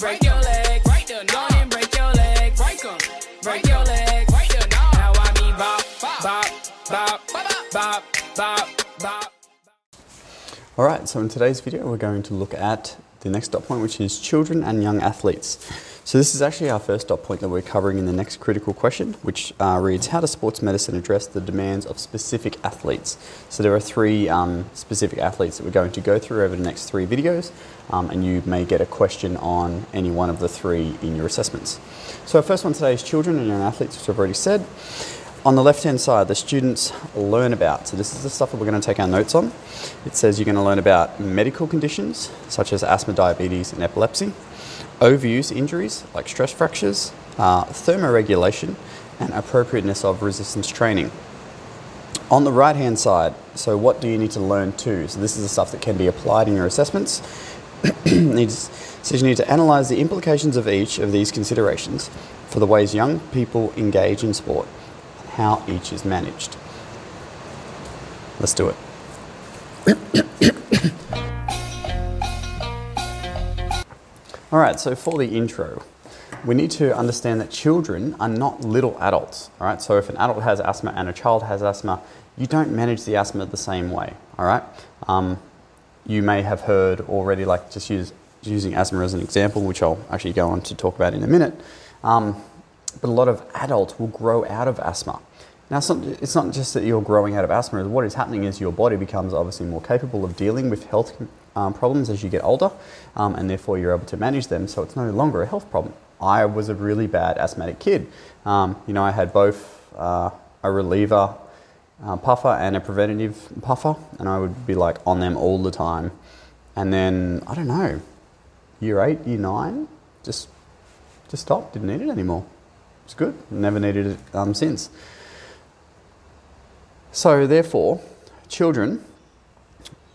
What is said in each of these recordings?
break your leg. Alright, so in today's video we're going to look at the next dot point which is children and young athletes. So this is actually our first dot point that we're covering in the next critical question which uh, reads how does sports medicine address the demands of specific athletes? So there are three um, specific athletes that we're going to go through over the next three videos um, and you may get a question on any one of the three in your assessments. So our first one today is children and young athletes which I've already said. On the left hand side, the students learn about. So, this is the stuff that we're going to take our notes on. It says you're going to learn about medical conditions such as asthma, diabetes, and epilepsy, overuse injuries like stress fractures, uh, thermoregulation, and appropriateness of resistance training. On the right hand side, so what do you need to learn too? So, this is the stuff that can be applied in your assessments. it says you need to analyse the implications of each of these considerations for the ways young people engage in sport how each is managed. Let's do it. All right, so for the intro, we need to understand that children are not little adults. All right, so if an adult has asthma and a child has asthma, you don't manage the asthma the same way. All right, um, you may have heard already, like just use, using asthma as an example, which I'll actually go on to talk about in a minute. Um, but a lot of adults will grow out of asthma. Now, it's not, just that you're growing out of asthma, what is happening is your body becomes obviously more capable of dealing with health um, problems as you get older, um, and therefore you're able to manage them, so it's no longer a health problem. I was a really bad asthmatic kid. Um, you know, I had both uh, a reliever uh, puffer and a preventative puffer, and I would be like on them all the time. And then, I don't know, year eight, year nine, just, just stopped, didn't need it anymore. It's good, never needed it um, since. So, therefore, children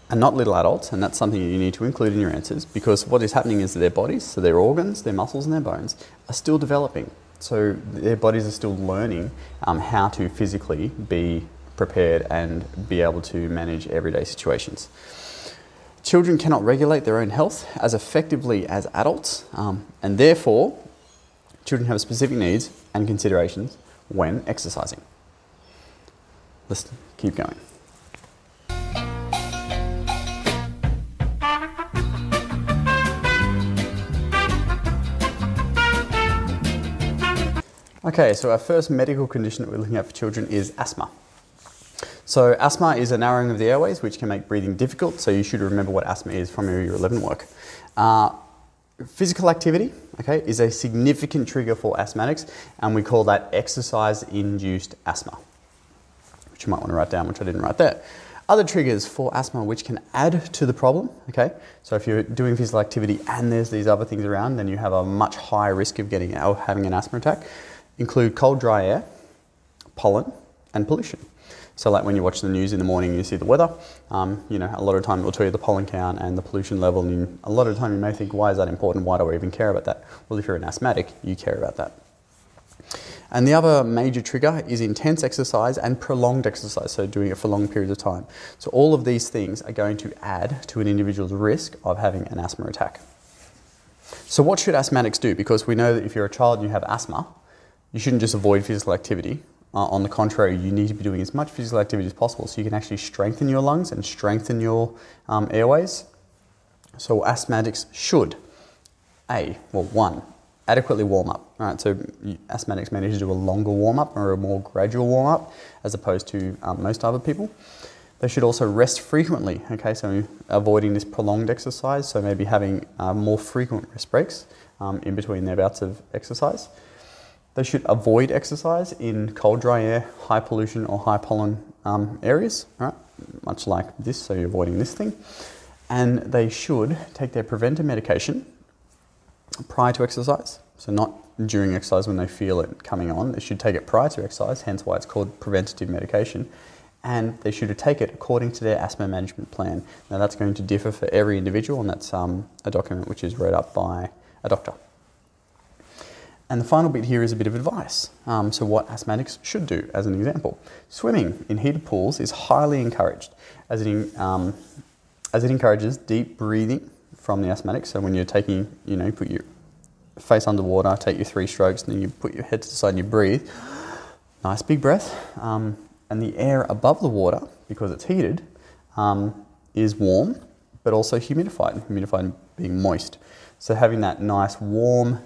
are not little adults, and that's something you need to include in your answers because what is happening is their bodies, so their organs, their muscles, and their bones, are still developing. So, their bodies are still learning um, how to physically be prepared and be able to manage everyday situations. Children cannot regulate their own health as effectively as adults, um, and therefore, children have specific needs and considerations when exercising. Let's keep going. Okay, so our first medical condition that we're looking at for children is asthma. So, asthma is a narrowing of the airways, which can make breathing difficult. So, you should remember what asthma is from your year 11 work. Uh, physical activity, okay, is a significant trigger for asthmatics, and we call that exercise-induced asthma, which you might want to write down, which I didn't write there. Other triggers for asthma which can add to the problem, okay? So if you're doing physical activity and there's these other things around, then you have a much higher risk of getting or having an asthma attack. Include cold, dry air, pollen, and pollution. So like when you watch the news in the morning and you see the weather, um, you know, a lot of time it will tell you the pollen count and the pollution level and a lot of time you may think, why is that important? Why do I even care about that? Well, if you're an asthmatic, you care about that. And the other major trigger is intense exercise and prolonged exercise, so doing it for long periods of time. So all of these things are going to add to an individual's risk of having an asthma attack. So what should asthmatics do? Because we know that if you're a child and you have asthma, you shouldn't just avoid physical activity. Uh, on the contrary, you need to be doing as much physical activity as possible so you can actually strengthen your lungs and strengthen your um, airways. So asthmatics should, A, well, one, adequately warm up. All right, so asthmatics manage to do a longer warm up or a more gradual warm up as opposed to um, most other people. They should also rest frequently, okay, so avoiding this prolonged exercise, so maybe having uh, more frequent rest breaks um, in between their bouts of exercise. They should avoid exercise in cold, dry air, high pollution or high pollen um, areas, right? much like this, so you're avoiding this thing. And they should take their preventer medication prior to exercise, so not during exercise when they feel it coming on. They should take it prior to exercise, hence why it's called preventative medication. And they should take it according to their asthma management plan. Now, that's going to differ for every individual, and that's um, a document which is read up by a doctor. And the final bit here is a bit of advice. Um, so, what asthmatics should do, as an example. Swimming in heated pools is highly encouraged, as it, um, as it encourages deep breathing from the asthmatic. So, when you're taking, you know, put your face underwater, take your three strokes, and then you put your head to the side and you breathe. Nice big breath. Um, and the air above the water, because it's heated, um, is warm, but also humidified. Humidified being moist. So having that nice warm,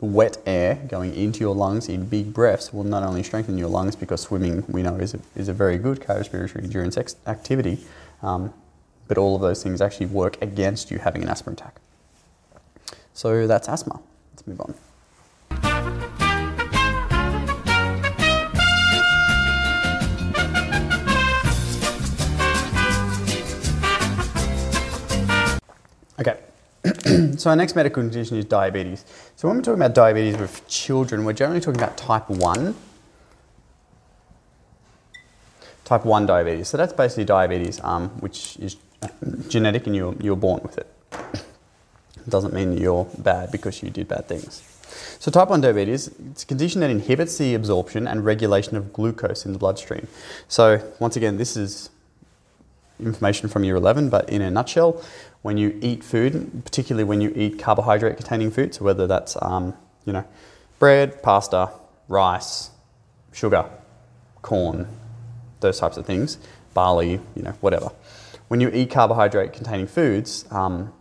wet air going into your lungs in big breaths will not only strengthen your lungs because swimming we know is a, is a very good cardiorespiratory endurance ex- activity, um, but all of those things actually work against you having an asthma attack. So that's asthma. Let's move on. so our next medical condition is diabetes. So when we're talking about diabetes with children, we're generally talking about type 1. Type 1 diabetes. So that's basically diabetes, um, which is genetic and you're, you're born with it. It doesn't mean you're bad because you did bad things. So type 1 diabetes, it's a condition that inhibits the absorption and regulation of glucose in the bloodstream. So once again, this is information from year 11, but in a nutshell, when you eat food, particularly when you eat carbohydrate containing food, so whether that's, um, you know, bread, pasta, rice, sugar, corn, those types of things, barley, you know, whatever. When you eat carbohydrate containing foods, um,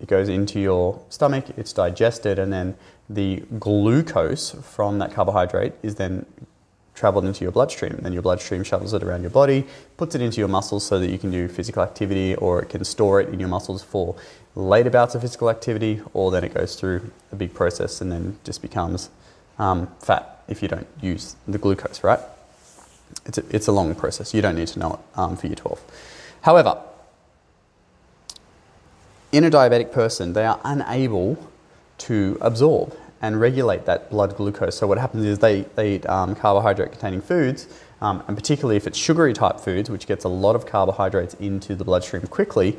it goes into your stomach, it's digested, and then the glucose from that carbohydrate is then traveled into your bloodstream. And then your bloodstream shuttles it around your body, puts it into your muscles so that you can do physical activity, or it can store it in your muscles for later bouts of physical activity, or then it goes through a big process and then just becomes um, fat if you don't use the glucose, right? It's a, it's a long process. You don't need to know it um, for year 12. However, in a diabetic person, they are unable to absorb and regulate that blood glucose. So what happens is they, they eat um, carbohydrate containing foods, um, and particularly if it's sugary type foods, which gets a lot of carbohydrates into the bloodstream quickly,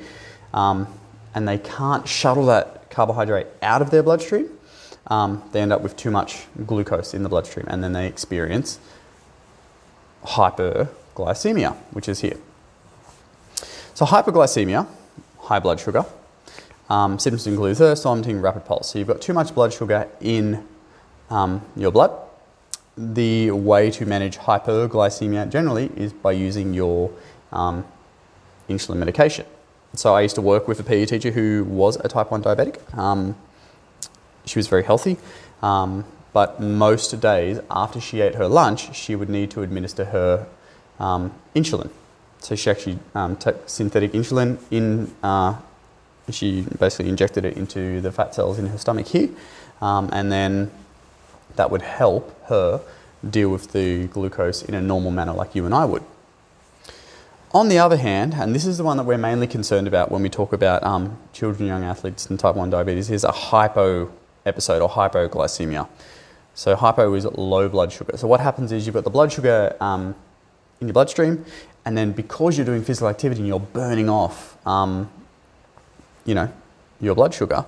um, and they can't shuttle that carbohydrate out of their bloodstream, um, they end up with too much glucose in the bloodstream, and then they experience hyperglycemia, which is here. So hyperglycemia, high blood sugar, um, symptoms include thirst, vomiting, rapid pulse. So you've got too much blood sugar in um, your blood. The way to manage hyperglycemia generally is by using your um, insulin medication. So I used to work with a PE teacher who was a type 1 diabetic. Um, she was very healthy, um, but most days after she ate her lunch, she would need to administer her um, insulin. So she actually took synthetic insulin in uh, she basically injected it into the fat cells in her stomach here, um, and then that would help her deal with the glucose in a normal manner like you and I would. On the other hand, and this is the one that we're mainly concerned about when we talk about um, children, young athletes, and type 1 diabetes, is a hypo episode or hypoglycemia. So, hypo is low blood sugar. So, what happens is you've got the blood sugar um, in your bloodstream, and then because you're doing physical activity and you're burning off um, you know, your blood sugar.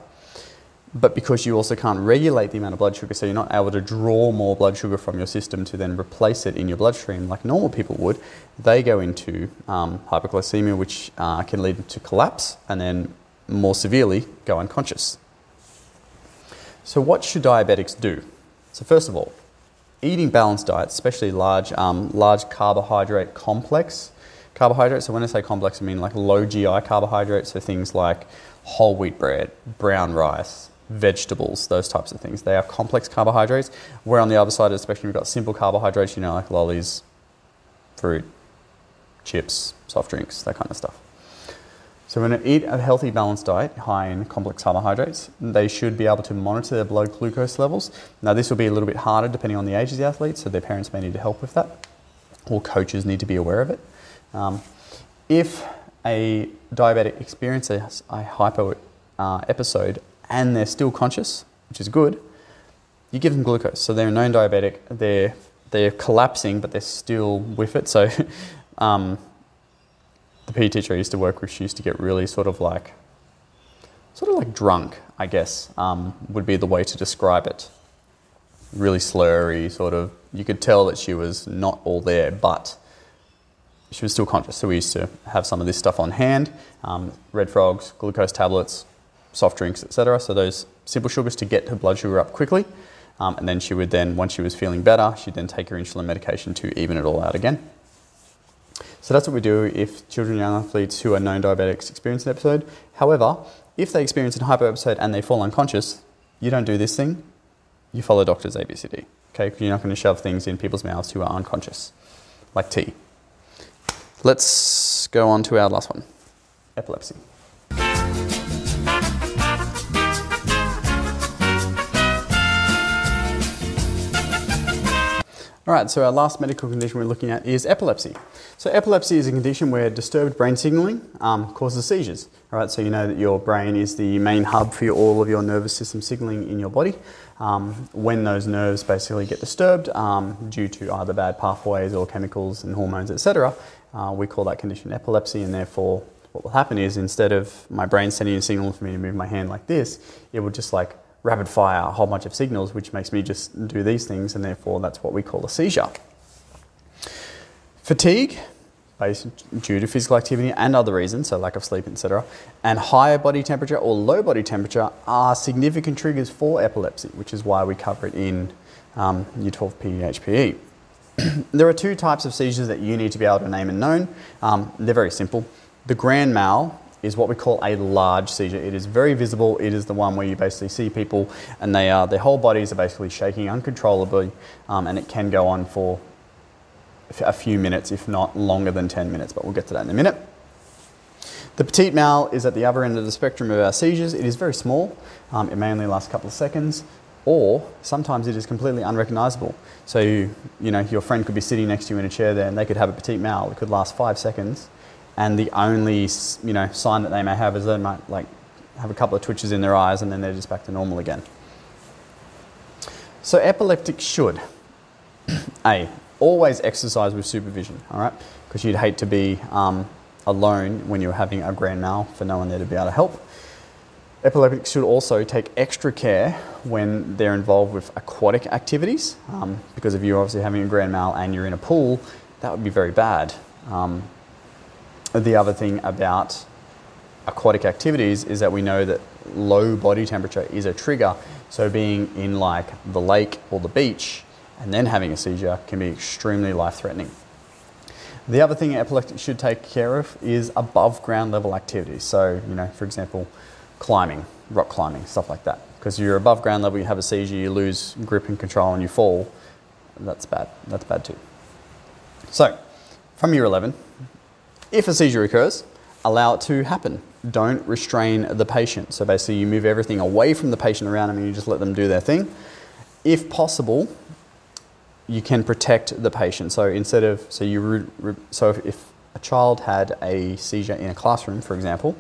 But because you also can't regulate the amount of blood sugar, so you're not able to draw more blood sugar from your system to then replace it in your bloodstream like normal people would, they go into um, which uh, can lead to collapse and then more severely go unconscious. So, what should diabetics do? So, first of all, eating balanced diets, especially large, um, large carbohydrate complex carbohydrates. So when I say complex, I mean like low GI carbohydrates, so things like whole wheat bread, brown rice, vegetables, those types of things. They are complex carbohydrates. Where on the other side of the spectrum, we've got simple carbohydrates, you know, like lollies, fruit, chips, soft drinks, that kind of stuff. So when they eat a healthy, balanced diet high in complex carbohydrates, they should be able to monitor their blood glucose levels. Now, this will be a little bit harder depending on the age of the athlete, so their parents may need to help with that, or coaches need to be aware of it. Um, if a diabetic experiences a hypo uh, episode and they're still conscious, which is good, you give them glucose. So they're a known diabetic, they're, they're collapsing, but they're still with it. So um, the PE teacher I used to work with, she used to get really sort of like, sort of like drunk, I guess, um, would be the way to describe it. Really slurry, sort of. You could tell that she was not all there, but she was still conscious. So we used to have some of this stuff on hand um, red frogs, glucose tablets, soft drinks, etc. So those simple sugars to get her blood sugar up quickly. Um, and then she would then, once she was feeling better, she'd then take her insulin medication to even it all out again. So that's what we do if children and young athletes who are known diabetics experience an episode. However, if they experience a hypo episode and they fall unconscious, you don't do this thing. You follow DRSABCD. Okay, you're not going to shove things in people's mouths who are unconscious, like tea. Let's go on to our last one epilepsy. All right, so our last medical condition we're looking at is epilepsy. So epilepsy is a condition where disturbed brain signaling um, causes seizures. All right, so you know that your brain is the main hub for your, all of your nervous system signaling in your body. Um, when those nerves basically get disturbed um, due to either bad pathways or chemicals and hormones, etc., uh, we call that condition epilepsy, and therefore what will happen is instead of my brain sending a signal for me to move my hand like this, it will just like rapid fire a whole bunch of signals, which makes me just do these things, and therefore that's what we call a seizure. Fatigue, based due to physical activity and other reasons, so lack of sleep, etc., and higher body temperature or low body temperature are significant triggers for epilepsy, which is why we cover it in um, U12 PDHPE. there are two types of seizures that you need to be able to name and known. Um, they're very simple. The grand mal is what we call a large seizure. It is very visible. It is the one where you basically see people and they are, their whole bodies are basically shaking uncontrollably, um, and it can go on for a few minutes, if not longer than 10 minutes, but we'll get to that in a minute. The petite mal is at the other end of the spectrum of our seizures. It is very small. Um, it may only last a couple of seconds, or sometimes it is completely unrecognizable. So, you, you know, your friend could be sitting next to you in a chair there and they could have a petite mal. It could last five seconds and the only you know sign that they may have is they might like have a couple of twitches in their eyes and then they're just back to normal again. So epileptics should a always exercise with supervision, all right, because you'd hate to be um, alone when you're having a grand mal for no one there to be able to help. Epileptics should also take extra care when they're involved with aquatic activities, um, because if you're obviously having a grand mal and you're in a pool, that would be very bad. Um, the other thing about aquatic activities is that we know that low body temperature is a trigger. So being in like the lake or the beach and then having a seizure can be extremely life threatening. The other thing epileptics should take care of is above ground level activities. So, you know, for example, climbing, rock climbing, stuff like that. Because you're above ground level, you have a seizure, you lose grip and control and you fall. That's bad. That's bad too. So, from year 11, if a seizure occurs, allow it to happen. Don't restrain the patient. So basically, you move everything away from the patient around them and you just let them do their thing. If possible, you can protect the patient. So instead of so you so if, if a child had a seizure in a classroom, for example,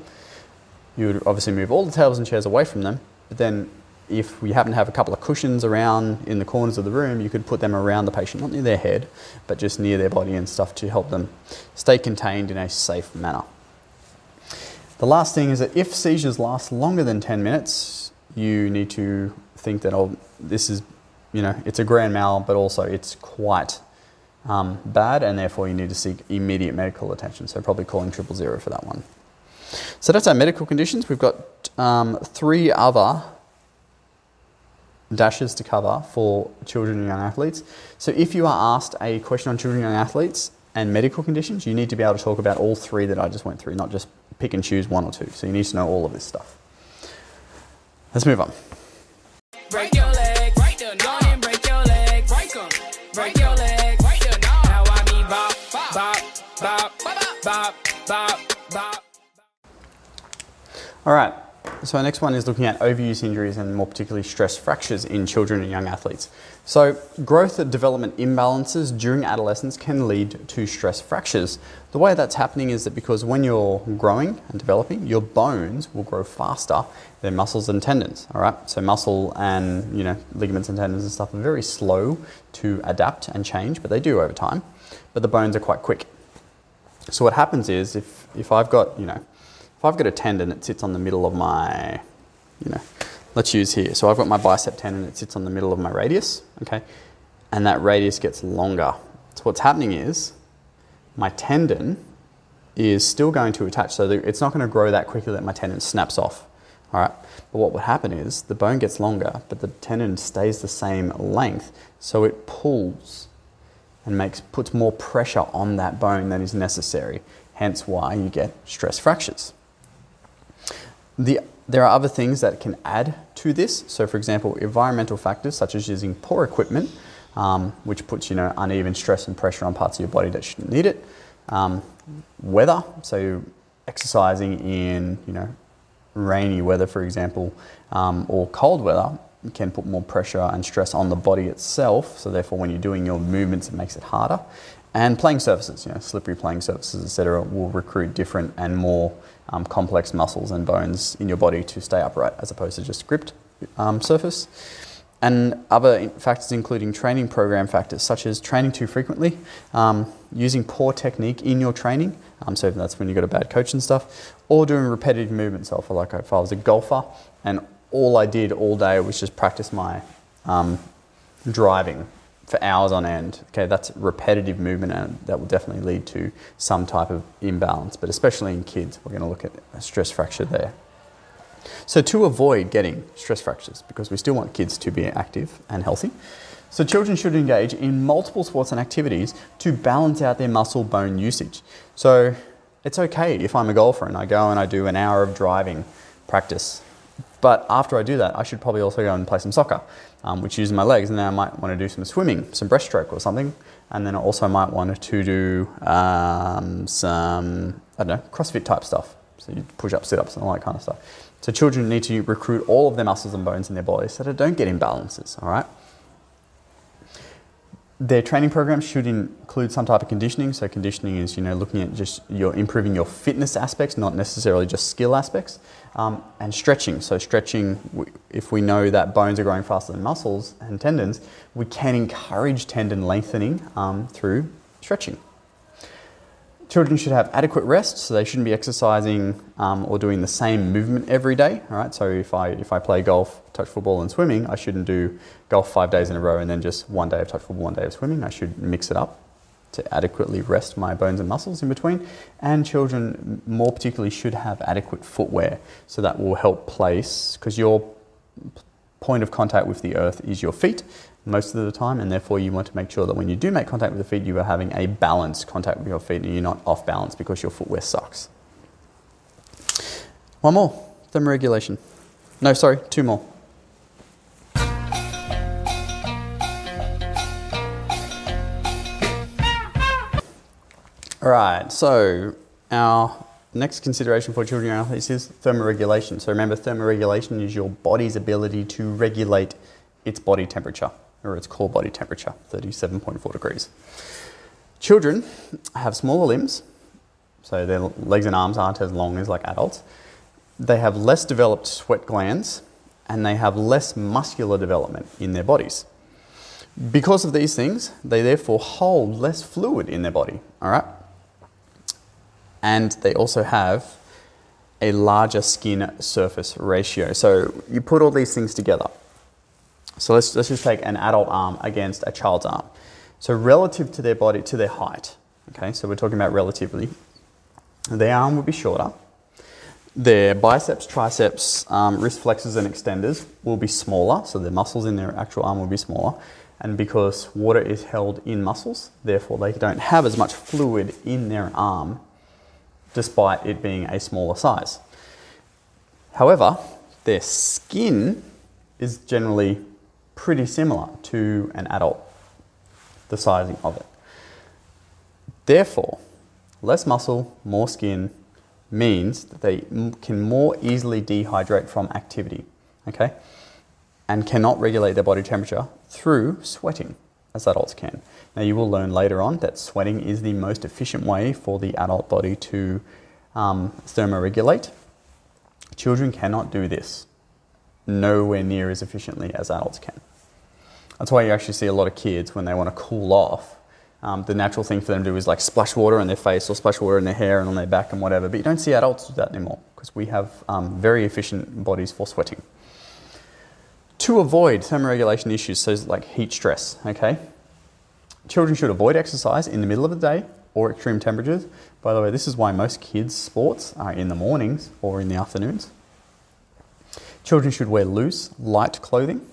you would obviously move all the tables and chairs away from them. But then if we happen to have a couple of cushions around in the corners of the room, you could put them around the patient, not near their head, but just near their body and stuff to help them stay contained in a safe manner. The last thing is that if seizures last longer than 10 minutes, you need to think that, oh, this is, you know, it's a grand mal, but also it's quite um, bad, and therefore you need to seek immediate medical attention. So probably calling triple zero for that one. So that's our medical conditions. We've got um, three other dashes to cover for children and young athletes. So if you are asked a question on children and young athletes and medical conditions, you need to be able to talk about all three that I just went through, not just pick and choose one or two. So you need to know all of this stuff. Let's move on. Break your leg, bop, bop, bop, bop, bop. All right. So our next one is looking at overuse injuries and more particularly stress fractures in children and young athletes. So growth and development imbalances during adolescence can lead to stress fractures. The way that's happening is that because when you're growing and developing, your bones will grow faster than muscles and tendons. All right. So muscle and you know ligaments and tendons and stuff are very slow to adapt and change, but they do over time. But the bones are quite quick. So what happens is if if I've got you know if I've got a tendon that sits on the middle of my, you know, let's use here. So I've got my bicep tendon that sits on the middle of my radius, okay? And that radius gets longer. So what's happening is my tendon is still going to attach. So it's not going to grow that quickly that my tendon snaps off. All right. But what would happen is the bone gets longer, but the tendon stays the same length, so it pulls and makes puts more pressure on that bone than is necessary. Hence why you get stress fractures. The, there are other things that can add to this. So, for example, environmental factors such as using poor equipment, um, which puts you know uneven stress and pressure on parts of your body that shouldn't need it. Um, weather, so exercising in you know rainy weather, for example, um, or cold weather can put more pressure and stress on the body itself. So therefore, when you're doing your movements, it makes it harder. And playing surfaces, you know, slippery playing surfaces, etc., will recruit different and more um, complex muscles and bones in your body to stay upright, as opposed to just gripped um, surface. And other factors, including training program factors, such as training too frequently, um, using poor technique in your training, um, so that's when you've got a bad coach and stuff, or doing repetitive movements. So, for like if I was a golfer and all I did all day was just practice my um, driving for hours on end. Okay, that's repetitive movement, and that will definitely lead to some type of imbalance. But especially in kids, we're going to look at a stress fracture there. So to avoid getting stress fractures, because we still want kids to be active and healthy, so children should engage in multiple sports and activities to balance out their muscle bone usage. So it's okay if I'm a golfer and I go and I do an hour of driving practice but after I do that, I should probably also go and play some soccer, um, which uses my legs. And then I might want to do some swimming, some breaststroke or something. And then I also might want to do um, some, I don't know, CrossFit type stuff. So you push up, sit ups, and all that kind of stuff. So children need to recruit all of their muscles and bones in their bodies so they don't get imbalances, all right? their training program should include some type of conditioning. So conditioning is, you know, looking at just your improving your fitness aspects, not necessarily just skill aspects, um, and stretching. So stretching, if we know that bones are growing faster than muscles and tendons, we can encourage tendon lengthening um, through stretching. Children should have adequate rest, so they shouldn't be exercising um, or doing the same movement every day. All right, so if I if I play golf, touch football, and swimming, I shouldn't do golf five days in a row and then just one day of touch football, one day of swimming. I should mix it up to adequately rest my bones and muscles in between. And children, more particularly, should have adequate footwear, so that will help place because your point of contact with the earth is your feet most of the time, and therefore you want to make sure that when you do make contact with the feet, you are having a balanced contact with your feet and you're not off balance because your footwear sucks. One more thermoregulation. No, sorry, two more. All right, so our next consideration for children and athletes is thermoregulation. So remember, thermoregulation is your body's ability to regulate its body temperature or its core body temperature, 37.4 degrees. Children have smaller limbs, so their legs and arms aren't as long as like adults. They have less developed sweat glands and they have less muscular development in their bodies. Because of these things, they therefore hold less fluid in their body, all right? And they also have a larger skin surface ratio. So you put all these things together so let's, let's just take an adult arm against a child's arm. So relative to their body, to their height, okay, so we're talking about relatively, their arm would be shorter. Their biceps, triceps, um, wrist flexors and extenders will be smaller, so the muscles in their actual arm will be smaller. And because water is held in muscles, therefore they don't have as much fluid in their arm despite it being a smaller size. However, their skin is generally pretty similar to an adult, the sizing of it. Therefore, less muscle, more skin means that they can more easily dehydrate from activity, okay? And cannot regulate their body temperature through sweating as adults can. Now, you will learn later on that sweating is the most efficient way for the adult body to um, thermoregulate. Children cannot do this nowhere near as efficiently as adults can. That's why you actually see a lot of kids when they want to cool off. Um, the natural thing for them to do is like splash water on their face or splash water in their hair and on their back and whatever. But you don't see adults do that anymore because we have um, very efficient bodies for sweating. To avoid thermoregulation issues, so like heat stress, okay? Children should avoid exercise in the middle of the day or extreme temperatures. By the way, this is why most kids' sports are in the mornings or in the afternoons. Children should wear loose, light clothing,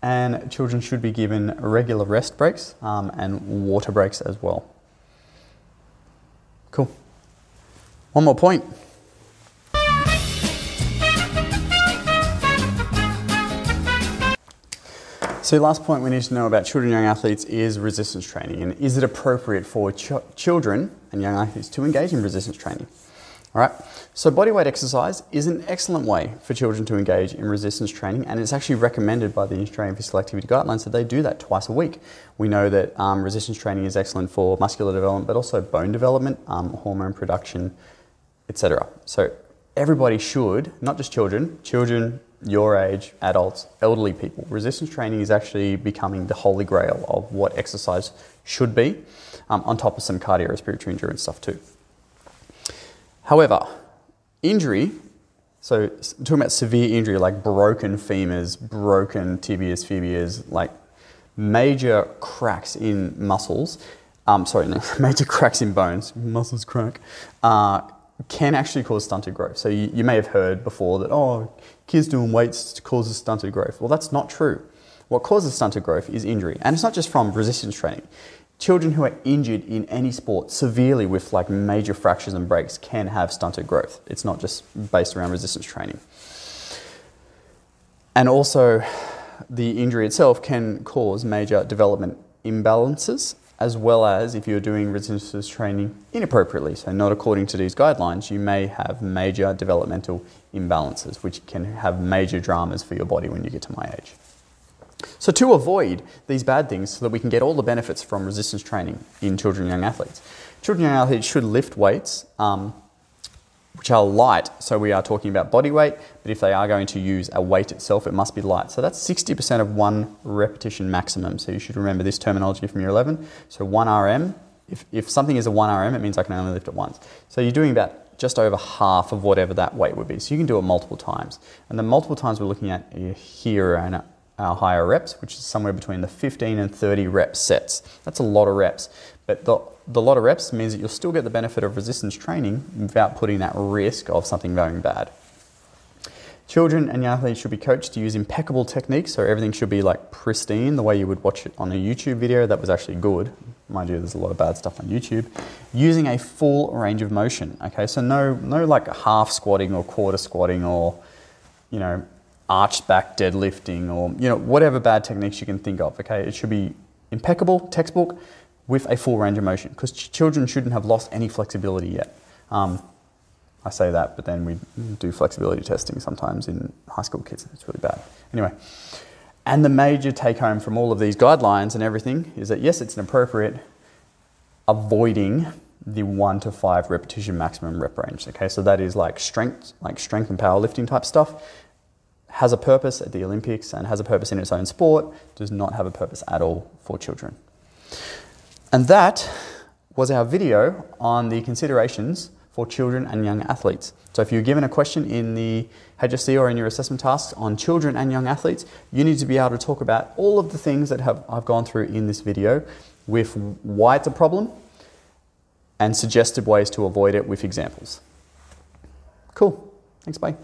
and children should be given regular rest breaks um, and water breaks as well. Cool. One more point. So, last point we need to know about children and young athletes is resistance training. And is it appropriate for ch- children and young athletes to engage in resistance training? All right, so bodyweight exercise is an excellent way for children to engage in resistance training, and it's actually recommended by the Australian Physical Activity Guidelines that they do that twice a week. We know that um, resistance training is excellent for muscular development, but also bone development, um, hormone production, etc. So everybody should, not just children, children, your age, adults, elderly people. Resistance training is actually becoming the holy grail of what exercise should be, um, on top of some cardiorespiratory endurance stuff too. However, injury, so talking about severe injury like broken femurs, broken tibias, fibias, like major cracks in muscles, um, sorry, no, major cracks in bones, muscles crack, uh, can actually cause stunted growth. So you, you may have heard before that, oh, kids doing weights causes stunted growth. Well, that's not true. What causes stunted growth is injury. And it's not just from resistance training. Children who are injured in any sport severely with like major fractures and breaks can have stunted growth. It's not just based around resistance training. And also, the injury itself can cause major development imbalances as well as if you're doing resistance training inappropriately, so not according to these guidelines, you may have major developmental imbalances, which can have major dramas for your body when you get to my age. So, to avoid these bad things, so that we can get all the benefits from resistance training in children and young athletes, children and young athletes should lift weights um, which are light. So we are talking about body weight, but if they are going to use a weight itself, it must be light. So that's 60% of one repetition maximum. So you should remember this terminology from year 11. So 1 RM, if, if something is a 1 RM, it means I can only lift it once. So you're doing about just over half of whatever that weight would be. So you can do it multiple times. And the multiple times we're looking at here are our higher reps, which is somewhere between the 15 and 30 rep sets. That's a lot of reps. But the the lot of reps means that you'll still get the benefit of resistance training without putting that risk of something going bad. Children and young athletes should be coached to use impeccable techniques, so everything should be like pristine, the way you would watch it on a YouTube video that was actually good. Mind you, there's a lot of bad stuff on YouTube. Using a full range of motion, okay? So no, no like half squatting or quarter squatting or, you know, arched back deadlifting or, you know, whatever bad techniques you can think of, okay? It should be impeccable, textbook, with a full range of motion because ch- children shouldn't have lost any flexibility yet. Um, I say that, but then we do flexibility testing sometimes in high school kids. It's really bad. Anyway, and the major take home from all of these guidelines and everything is that yes, it's inappropriate avoiding the one to five repetition maximum rep range. Okay, so that is like strength, like strength and powerlifting type stuff. Has a purpose at the Olympics and has a purpose in its own sport, does not have a purpose at all for children. And that was our video on the considerations for children and young athletes. So if you're given a question in the HSC or in your assessment tasks on children and young athletes, you need to be able to talk about all of the things that have, I've gone through in this video with why it's a problem and suggested ways to avoid it with examples. Cool. Thanks, bye.